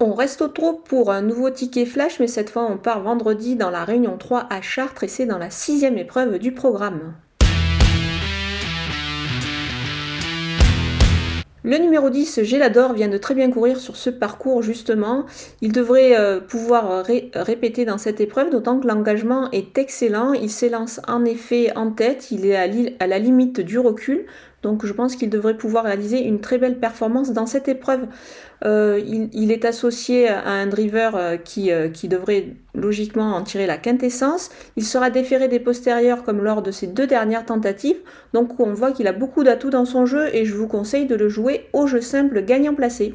On reste au trot pour un nouveau ticket flash, mais cette fois on part vendredi dans la Réunion 3 à Chartres et c'est dans la sixième épreuve du programme. Le numéro 10, Gélador, vient de très bien courir sur ce parcours justement. Il devrait euh, pouvoir répéter dans cette épreuve, d'autant que l'engagement est excellent. Il s'élance en effet en tête, il est à la limite du recul. Donc je pense qu'il devrait pouvoir réaliser une très belle performance dans cette épreuve. Euh, il, est associé à un driver euh, qui, euh, qui, devrait logiquement en tirer la quintessence. Il sera déféré des postérieurs comme lors de ses deux dernières tentatives. Donc on voit qu'il a beaucoup d'atouts dans son jeu et je vous conseille de le jouer au jeu simple gagnant placé.